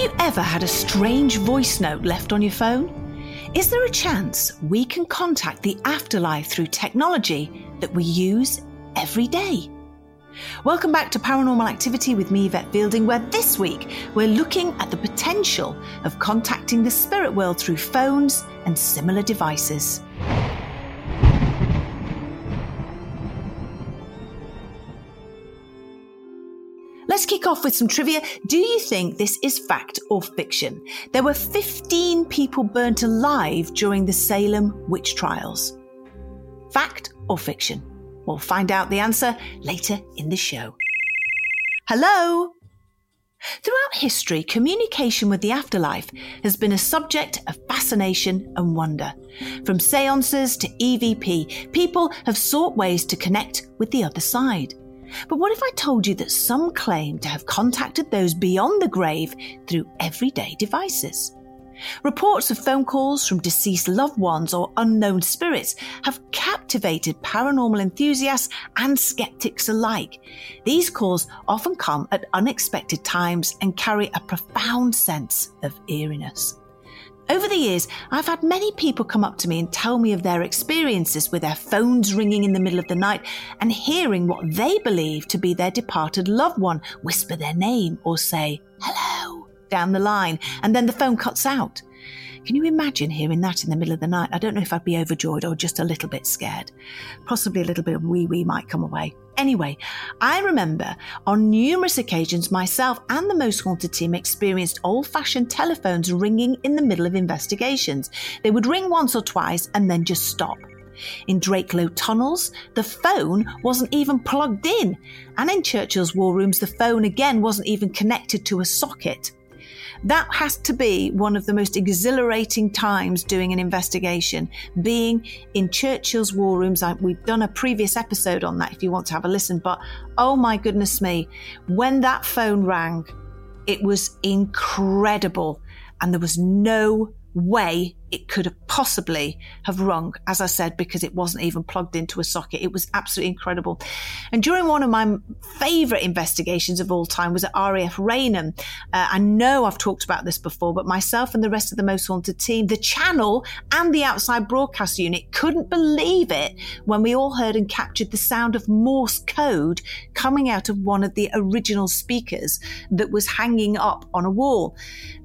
you ever had a strange voice note left on your phone? Is there a chance we can contact the afterlife through technology that we use every day? Welcome back to Paranormal Activity with me, Yvette Fielding, where this week we're looking at the potential of contacting the spirit world through phones and similar devices. Let's kick off with some trivia. Do you think this is fact or fiction? There were 15 people burnt alive during the Salem witch trials. Fact or fiction? We'll find out the answer later in the show. Hello? Throughout history, communication with the afterlife has been a subject of fascination and wonder. From seances to EVP, people have sought ways to connect with the other side. But what if I told you that some claim to have contacted those beyond the grave through everyday devices? Reports of phone calls from deceased loved ones or unknown spirits have captivated paranormal enthusiasts and skeptics alike. These calls often come at unexpected times and carry a profound sense of eeriness. Over the years, I've had many people come up to me and tell me of their experiences with their phones ringing in the middle of the night and hearing what they believe to be their departed loved one whisper their name or say, hello down the line, and then the phone cuts out. Can you imagine hearing that in the middle of the night? I don't know if I'd be overjoyed or just a little bit scared. Possibly a little bit of wee wee might come away. Anyway, I remember on numerous occasions myself and the Most Haunted team experienced old fashioned telephones ringing in the middle of investigations. They would ring once or twice and then just stop. In Drakelow tunnels, the phone wasn't even plugged in. And in Churchill's war rooms, the phone again wasn't even connected to a socket. That has to be one of the most exhilarating times doing an investigation, being in Churchill's war rooms. We've done a previous episode on that if you want to have a listen, but oh my goodness me, when that phone rang, it was incredible. And there was no way it could have possibly have rung, as I said, because it wasn't even plugged into a socket. It was absolutely incredible. And during one of my favourite investigations of all time was at RAF Raynham. Uh, I know I've talked about this before, but myself and the rest of the Most Haunted team, the channel and the outside broadcast unit couldn't believe it when we all heard and captured the sound of Morse code coming out of one of the original speakers that was hanging up on a wall.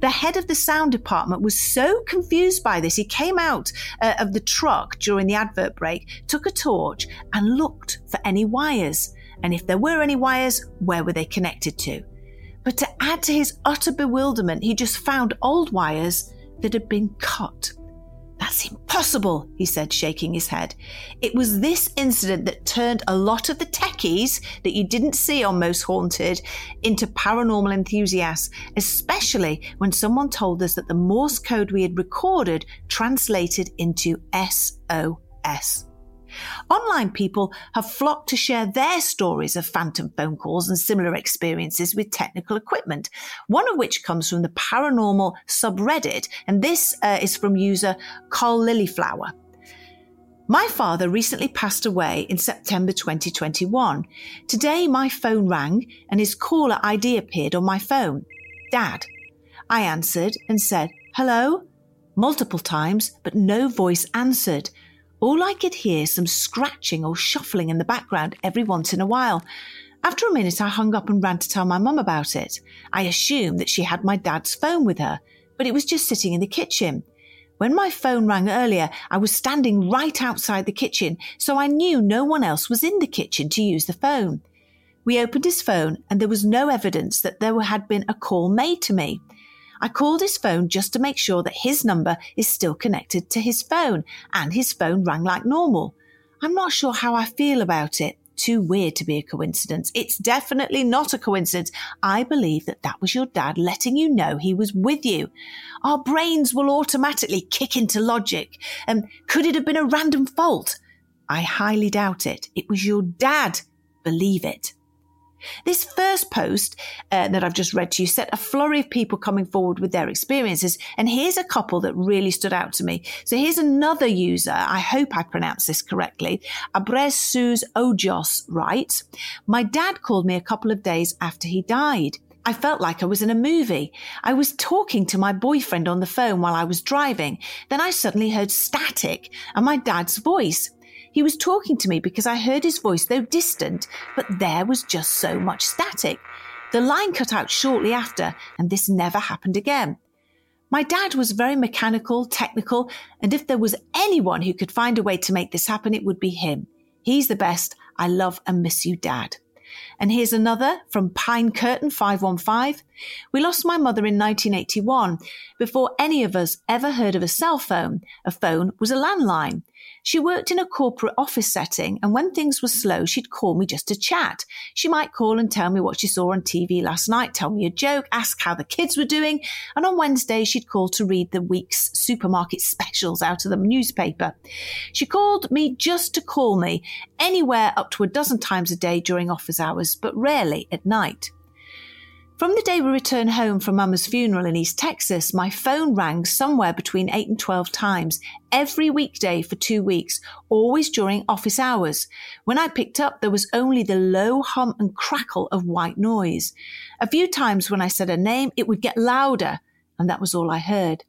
The head of the sound department was so confused by this. He came out uh, of the truck during the advert break, took a torch, and looked for any wires. And if there were any wires, where were they connected to? But to add to his utter bewilderment, he just found old wires that had been cut. That's impossible, he said, shaking his head. It was this incident that turned a lot of the techies that you didn't see on Most Haunted into paranormal enthusiasts, especially when someone told us that the Morse code we had recorded translated into SOS. Online people have flocked to share their stories of phantom phone calls and similar experiences with technical equipment, one of which comes from the paranormal subreddit, and this uh, is from user Col Lilyflower. My father recently passed away in September 2021. Today, my phone rang and his caller ID appeared on my phone. Dad. I answered and said, Hello? Multiple times, but no voice answered all I could hear some scratching or shuffling in the background every once in a while. After a minute, I hung up and ran to tell my mum about it. I assumed that she had my dad's phone with her, but it was just sitting in the kitchen. When my phone rang earlier, I was standing right outside the kitchen, so I knew no one else was in the kitchen to use the phone. We opened his phone and there was no evidence that there had been a call made to me. I called his phone just to make sure that his number is still connected to his phone and his phone rang like normal. I'm not sure how I feel about it. Too weird to be a coincidence. It's definitely not a coincidence. I believe that that was your dad letting you know he was with you. Our brains will automatically kick into logic. Um, could it have been a random fault? I highly doubt it. It was your dad. Believe it. This first post uh, that I've just read to you set a flurry of people coming forward with their experiences. And here's a couple that really stood out to me. So here's another user. I hope I pronounced this correctly. Abresus Ojos writes, My dad called me a couple of days after he died. I felt like I was in a movie. I was talking to my boyfriend on the phone while I was driving. Then I suddenly heard static and my dad's voice. He was talking to me because I heard his voice, though distant, but there was just so much static. The line cut out shortly after, and this never happened again. My dad was very mechanical, technical, and if there was anyone who could find a way to make this happen, it would be him. He's the best. I love and miss you, Dad. And here's another from Pine Curtain 515. We lost my mother in 1981. Before any of us ever heard of a cell phone, a phone was a landline. She worked in a corporate office setting, and when things were slow, she'd call me just to chat. She might call and tell me what she saw on TV last night, tell me a joke, ask how the kids were doing, and on Wednesday, she'd call to read the week's supermarket specials out of the newspaper. She called me just to call me anywhere up to a dozen times a day during office hours, but rarely at night. From the day we returned home from Mama's funeral in East Texas, my phone rang somewhere between 8 and 12 times every weekday for two weeks, always during office hours. When I picked up, there was only the low hum and crackle of white noise. A few times when I said a name, it would get louder, and that was all I heard.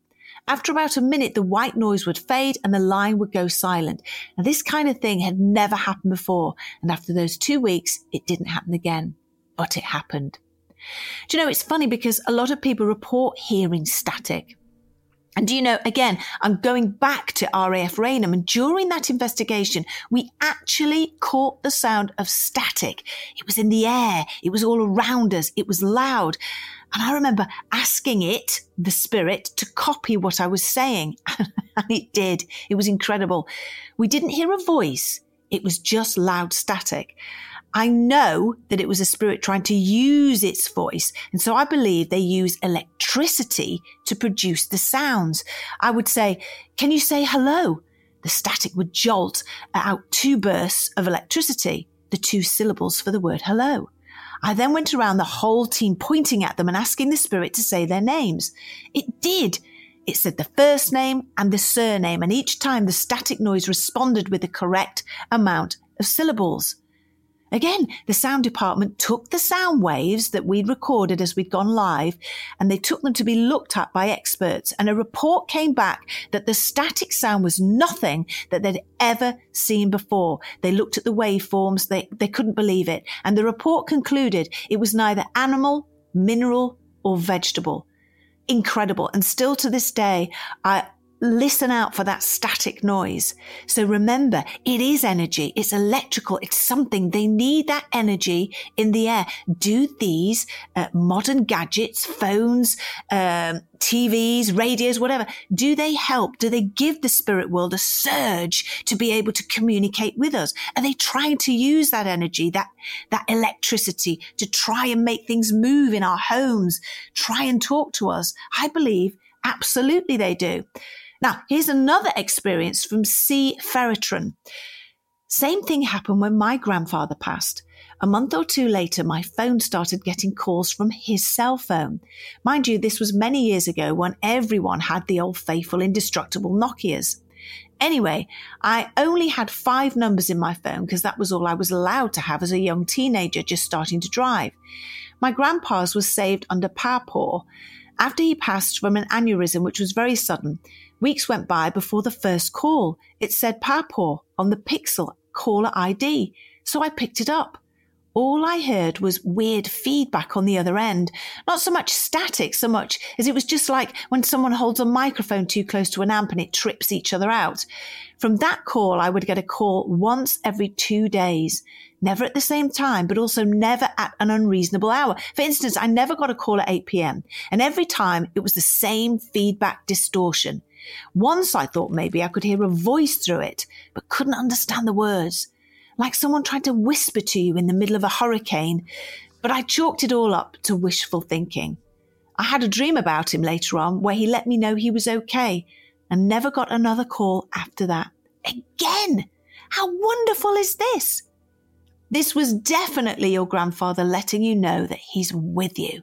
After about a minute, the white noise would fade and the line would go silent. Now, this kind of thing had never happened before, and after those two weeks, it didn't happen again. But it happened. Do you know, it's funny because a lot of people report hearing static. And do you know, again, I'm going back to RAF Raynham and during that investigation, we actually caught the sound of static. It was in the air. It was all around us. It was loud. And I remember asking it, the spirit, to copy what I was saying. and it did. It was incredible. We didn't hear a voice. It was just loud static. I know that it was a spirit trying to use its voice. And so I believe they use electricity to produce the sounds. I would say, can you say hello? The static would jolt out two bursts of electricity, the two syllables for the word hello. I then went around the whole team pointing at them and asking the spirit to say their names. It did. It said the first name and the surname, and each time the static noise responded with the correct amount of syllables. Again, the sound department took the sound waves that we'd recorded as we'd gone live and they took them to be looked at by experts. And a report came back that the static sound was nothing that they'd ever seen before. They looked at the waveforms. They, they couldn't believe it. And the report concluded it was neither animal, mineral, or vegetable incredible. And still to this day, I, listen out for that static noise. So remember, it is energy. It's electrical. It's something. They need that energy in the air. Do these uh, modern gadgets, phones, um, TVs, radios, whatever, do they help? Do they give the spirit world a surge to be able to communicate with us? Are they trying to use that energy, that, that electricity to try and make things move in our homes, try and talk to us? I believe absolutely they do. Now, here's another experience from C. Ferritron. Same thing happened when my grandfather passed. A month or two later, my phone started getting calls from his cell phone. Mind you, this was many years ago when everyone had the old faithful indestructible Nokias. Anyway, I only had five numbers in my phone because that was all I was allowed to have as a young teenager just starting to drive. My grandpa's was saved under Papaw after he passed from an aneurysm, which was very sudden. Weeks went by before the first call. It said Papaw on the Pixel caller ID. So I picked it up. All I heard was weird feedback on the other end. Not so much static so much as it was just like when someone holds a microphone too close to an amp and it trips each other out. From that call, I would get a call once every two days. Never at the same time, but also never at an unreasonable hour. For instance, I never got a call at 8 p.m. and every time it was the same feedback distortion. Once I thought maybe I could hear a voice through it, but couldn't understand the words like someone tried to whisper to you in the middle of a hurricane, but I chalked it all up to wishful thinking. I had a dream about him later on where he let me know he was okay and never got another call after that. Again! How wonderful is this? This was definitely your grandfather letting you know that he's with you.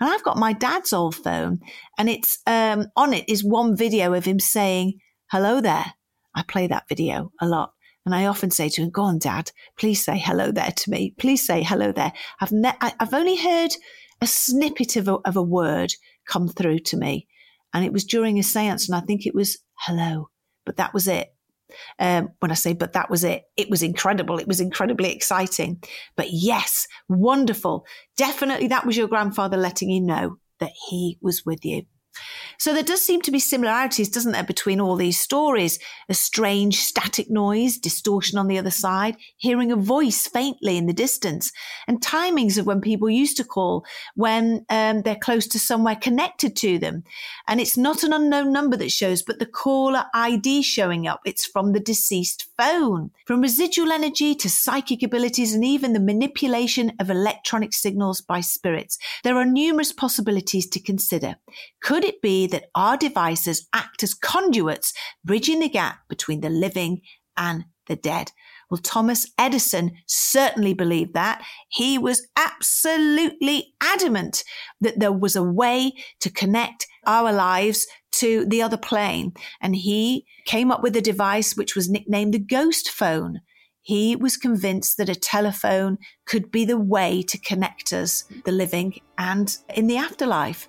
And I've got my dad's old phone and it's, um, on it is one video of him saying, hello there. I play that video a lot. And I often say to him, go on, dad, please say hello there to me. Please say hello there. I've, ne- I- have only heard a snippet of a, of a word come through to me. And it was during a seance and I think it was hello, but that was it. Um, when I say, but that was it, it was incredible. It was incredibly exciting. But yes, wonderful. Definitely that was your grandfather letting you know that he was with you. So there does seem to be similarities, doesn't there, between all these stories? A strange static noise, distortion on the other side, hearing a voice faintly in the distance, and timings of when people used to call when um, they're close to somewhere connected to them. And it's not an unknown number that shows, but the caller ID showing up. It's from the deceased phone. From residual energy to psychic abilities and even the manipulation of electronic signals by spirits. There are numerous possibilities to consider. Could it be that our devices act as conduits, bridging the gap between the living and the dead. Well, Thomas Edison certainly believed that. He was absolutely adamant that there was a way to connect our lives to the other plane. And he came up with a device which was nicknamed the ghost phone. He was convinced that a telephone could be the way to connect us, the living and in the afterlife.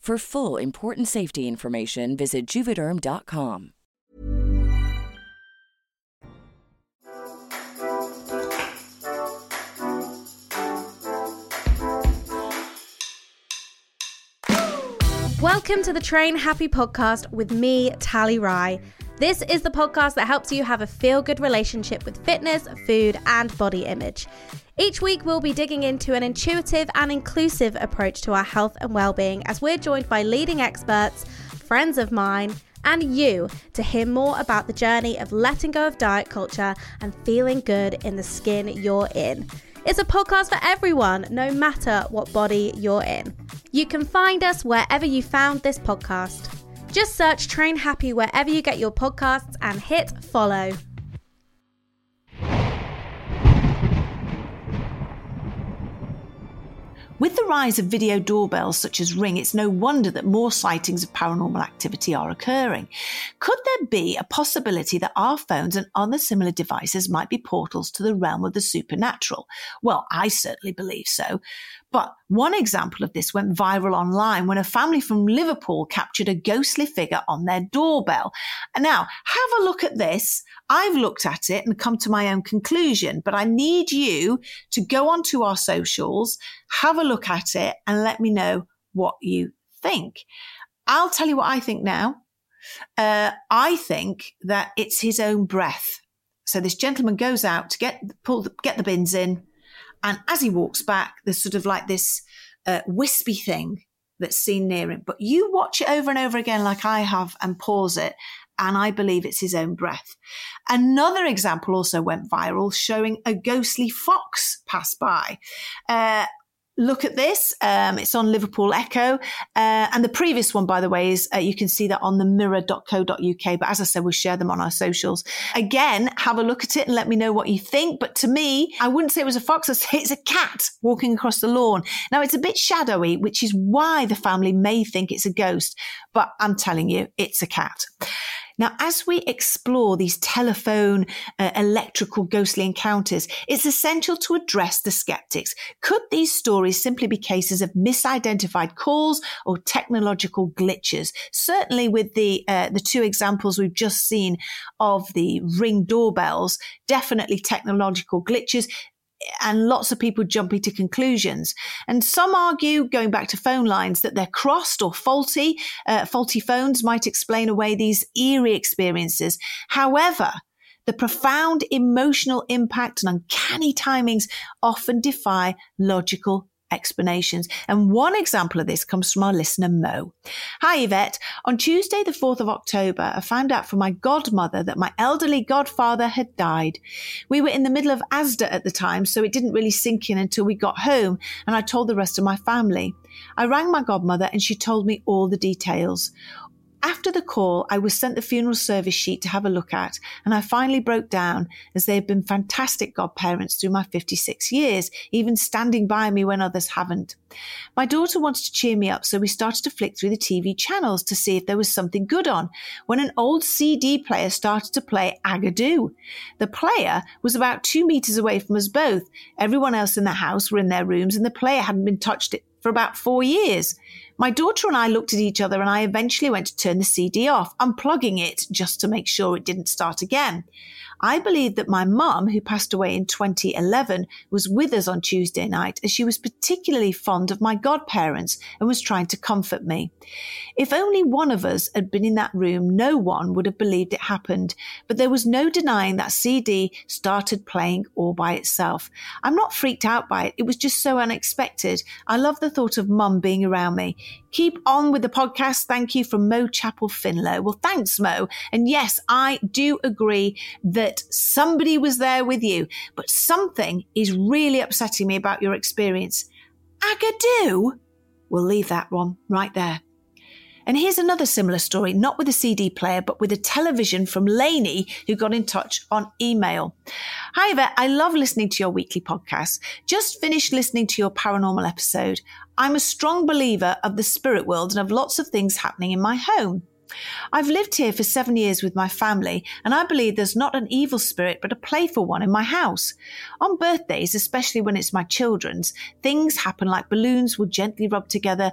For full important safety information, visit juvederm.com. Welcome to the Train Happy podcast with me, Tally Rye. This is the podcast that helps you have a feel good relationship with fitness, food, and body image. Each week, we'll be digging into an intuitive and inclusive approach to our health and well being as we're joined by leading experts, friends of mine, and you to hear more about the journey of letting go of diet culture and feeling good in the skin you're in. It's a podcast for everyone, no matter what body you're in. You can find us wherever you found this podcast. Just search Train Happy wherever you get your podcasts and hit follow. With the rise of video doorbells such as Ring, it's no wonder that more sightings of paranormal activity are occurring. Could there be a possibility that our phones and other similar devices might be portals to the realm of the supernatural? Well, I certainly believe so. But one example of this went viral online when a family from Liverpool captured a ghostly figure on their doorbell. Now, have a look at this. I've looked at it and come to my own conclusion, but I need you to go onto our socials, have a look at it, and let me know what you think. I'll tell you what I think now. Uh, I think that it's his own breath. So this gentleman goes out to get pull the, get the bins in, and as he walks back, there's sort of like this uh, wispy thing that's seen near him. But you watch it over and over again, like I have, and pause it. And I believe it's his own breath. Another example also went viral showing a ghostly fox pass by. Uh, look at this. Um, it's on Liverpool Echo. Uh, and the previous one, by the way, is uh, you can see that on the mirror.co.uk. But as I said, we'll share them on our socials. Again, have a look at it and let me know what you think. But to me, I wouldn't say it was a fox. I'd say it's a cat walking across the lawn. Now, it's a bit shadowy, which is why the family may think it's a ghost. But I'm telling you, it's a cat. Now, as we explore these telephone, uh, electrical, ghostly encounters, it's essential to address the skeptics. Could these stories simply be cases of misidentified calls or technological glitches? Certainly, with the uh, the two examples we've just seen of the ring doorbells, definitely technological glitches and lots of people jumping to conclusions. And some argue, going back to phone lines, that they're crossed or faulty. Uh, faulty phones might explain away these eerie experiences. However, the profound emotional impact and uncanny timings often defy logical explanations. And one example of this comes from our listener, Mo. Hi, Yvette. On Tuesday, the 4th of October, I found out from my godmother that my elderly godfather had died. We were in the middle of Asda at the time, so it didn't really sink in until we got home and I told the rest of my family. I rang my godmother and she told me all the details. After the call, I was sent the funeral service sheet to have a look at, and I finally broke down as they have been fantastic godparents through my 56 years, even standing by me when others haven't. My daughter wanted to cheer me up, so we started to flick through the TV channels to see if there was something good on, when an old CD player started to play Agadoo. The player was about two meters away from us both. Everyone else in the house were in their rooms, and the player hadn't been touched for about four years. My daughter and I looked at each other and I eventually went to turn the CD off, unplugging it just to make sure it didn't start again. I believe that my mum, who passed away in 2011, was with us on Tuesday night as she was particularly fond of my godparents and was trying to comfort me. If only one of us had been in that room, no one would have believed it happened, but there was no denying that CD started playing all by itself. I'm not freaked out by it. It was just so unexpected. I love the thought of mum being around me. Keep on with the podcast. Thank you from Mo Chapel Finlow. Well, thanks, Mo. And yes, I do agree that somebody was there with you, but something is really upsetting me about your experience. Agadoo? We'll leave that one right there. And here's another similar story, not with a CD player, but with a television from Lainey, who got in touch on email. Hi, Yvette. I love listening to your weekly podcast. Just finished listening to your paranormal episode. I'm a strong believer of the spirit world and of lots of things happening in my home. I've lived here for seven years with my family, and I believe there's not an evil spirit but a playful one in my house. On birthdays, especially when it's my children's, things happen like balloons will gently rub together,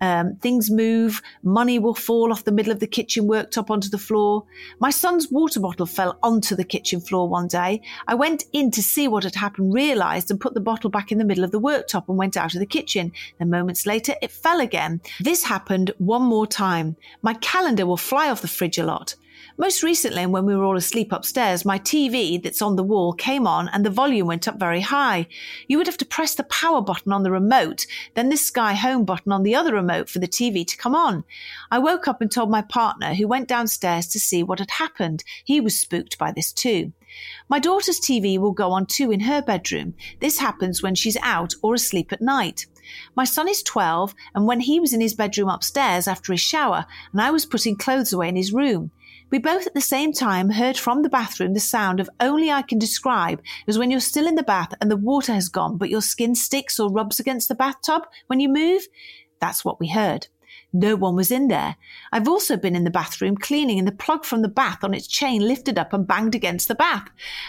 um, things move, money will fall off the middle of the kitchen worktop onto the floor. My son's water bottle fell onto the kitchen floor one day. I went in to see what had happened, realised, and put the bottle back in the middle of the worktop and went out of the kitchen. Then moments later, it fell again. This happened one more time. My calendar will fly off the fridge a lot. Most recently, when we were all asleep upstairs, my TV that's on the wall came on and the volume went up very high. You would have to press the power button on the remote, then the Sky Home button on the other remote for the TV to come on. I woke up and told my partner, who went downstairs to see what had happened. He was spooked by this too. My daughter's TV will go on too in her bedroom. This happens when she's out or asleep at night. My son is 12, and when he was in his bedroom upstairs after his shower, and I was putting clothes away in his room, we both at the same time heard from the bathroom the sound of only I can describe as when you're still in the bath and the water has gone, but your skin sticks or rubs against the bathtub when you move. That's what we heard. No one was in there. I've also been in the bathroom cleaning and the plug from the bath on its chain lifted up and banged against the bath.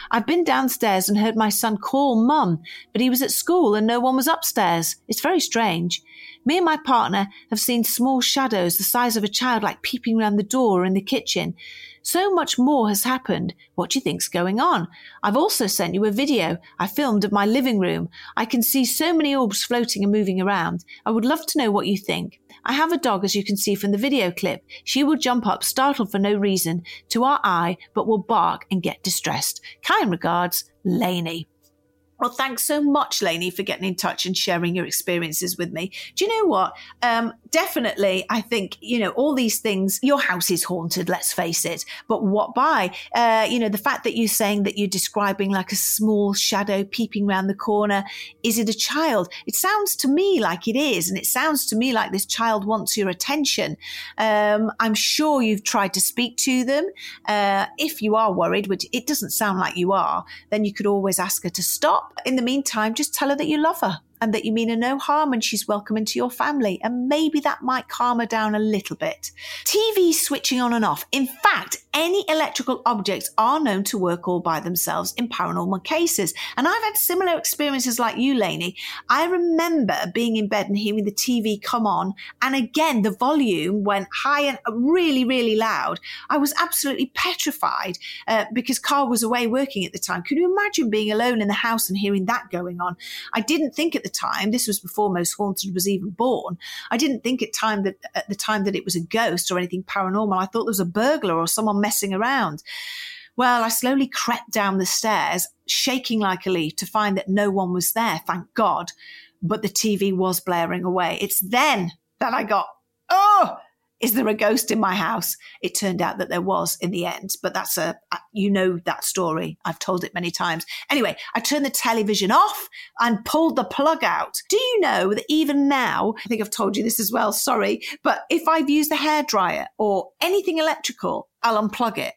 I've been downstairs and heard my son call mum, but he was at school and no one was upstairs. It's very strange. Me and my partner have seen small shadows the size of a child like peeping round the door or in the kitchen. So much more has happened. What do you think's going on? I've also sent you a video I filmed of my living room. I can see so many orbs floating and moving around. I would love to know what you think. I have a dog, as you can see from the video clip. She will jump up, startled for no reason, to our eye, but will bark and get distressed. Kind regards, Lainey. Well, thanks so much, Lainey, for getting in touch and sharing your experiences with me. Do you know what? Um, definitely, I think, you know, all these things, your house is haunted, let's face it. But what by? Uh, you know, the fact that you're saying that you're describing like a small shadow peeping around the corner, is it a child? It sounds to me like it is. And it sounds to me like this child wants your attention. Um, I'm sure you've tried to speak to them. Uh, if you are worried, which it doesn't sound like you are, then you could always ask her to stop in the meantime, just tell her that you love her and that you mean her no harm and she's welcome into your family. And maybe that might calm her down a little bit. TV switching on and off. In fact, any electrical objects are known to work all by themselves in paranormal cases. And I've had similar experiences like you, Lainey. I remember being in bed and hearing the TV come on. And again, the volume went high and really, really loud. I was absolutely petrified uh, because Carl was away working at the time. Can you imagine being alone in the house and hearing that going on? I didn't think at the time, this was before Most Haunted was even born. I didn't think at time that at the time that it was a ghost or anything paranormal. I thought there was a burglar or someone messing around. Well, I slowly crept down the stairs, shaking like a leaf to find that no one was there, thank God. But the TV was blaring away. It's then that I got, oh, is there a ghost in my house? It turned out that there was in the end, but that's a, you know that story. I've told it many times. Anyway, I turned the television off and pulled the plug out. Do you know that even now, I think I've told you this as well, sorry, but if I've used the hairdryer or anything electrical, I'll unplug it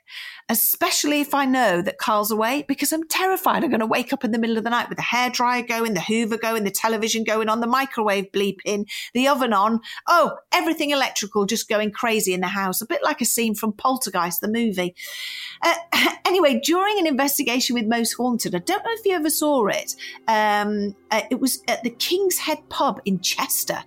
especially if I know that Carl's away, because I'm terrified I'm going to wake up in the middle of the night with the hairdryer going, the Hoover going, the television going on, the microwave bleeping, the oven on. Oh, everything electrical just going crazy in the house, a bit like a scene from Poltergeist, the movie. Uh, anyway, during an investigation with Most Haunted, I don't know if you ever saw it. Um, uh, it was at the King's Head pub in Chester,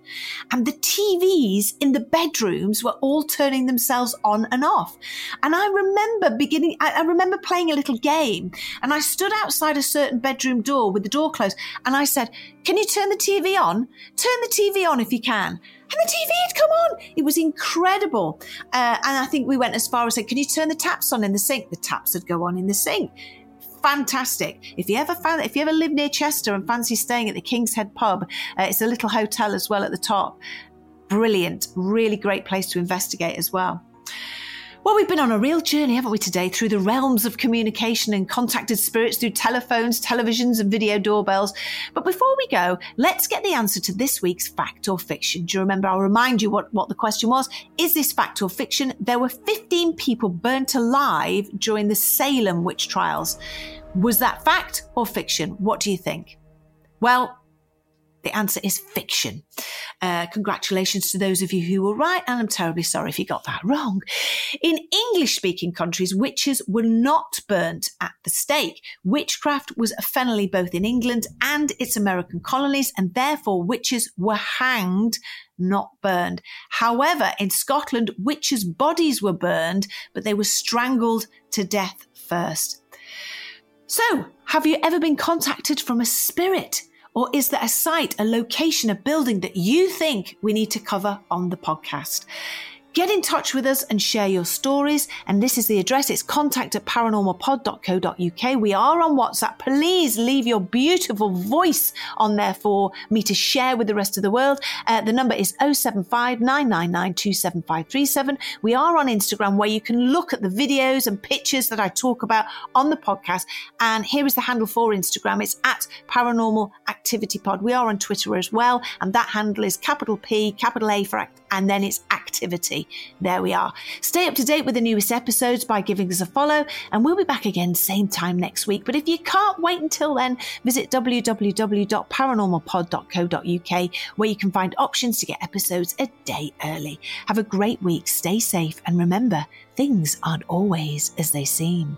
and the TVs in the bedrooms were all turning themselves on and off. And I remember beginning, I, I remember playing a little game, and I stood outside a certain bedroom door with the door closed, and I said, "Can you turn the TV on? Turn the TV on if you can." and the TV had come on. It was incredible. Uh, and I think we went as far as saying, Can you turn the taps on in the sink? The taps would go on in the sink. Fantastic. If you ever found, if you ever live near Chester and fancy staying at the King's Head pub, uh, it's a little hotel as well at the top. Brilliant. Really great place to investigate as well. Well, we've been on a real journey, haven't we, today, through the realms of communication and contacted spirits through telephones, televisions, and video doorbells. But before we go, let's get the answer to this week's fact or fiction. Do you remember? I'll remind you what, what the question was. Is this fact or fiction? There were 15 people burnt alive during the Salem witch trials. Was that fact or fiction? What do you think? Well, the answer is fiction. Uh, congratulations to those of you who were right, and I'm terribly sorry if you got that wrong. In English speaking countries, witches were not burnt at the stake. Witchcraft was a felony both in England and its American colonies, and therefore witches were hanged, not burned. However, in Scotland, witches' bodies were burned, but they were strangled to death first. So, have you ever been contacted from a spirit? Or is there a site, a location, a building that you think we need to cover on the podcast? Get in touch with us and share your stories. And this is the address. It's contact at paranormalpod.co.uk. We are on WhatsApp. Please leave your beautiful voice on there for me to share with the rest of the world. Uh, the number is 075 We are on Instagram where you can look at the videos and pictures that I talk about on the podcast. And here is the handle for Instagram. It's at paranormal activity pod. We are on Twitter as well. And that handle is capital P, capital A for act, and then it's activity. There we are. Stay up to date with the newest episodes by giving us a follow, and we'll be back again same time next week. But if you can't wait until then, visit www.paranormalpod.co.uk where you can find options to get episodes a day early. Have a great week, stay safe, and remember, things aren't always as they seem.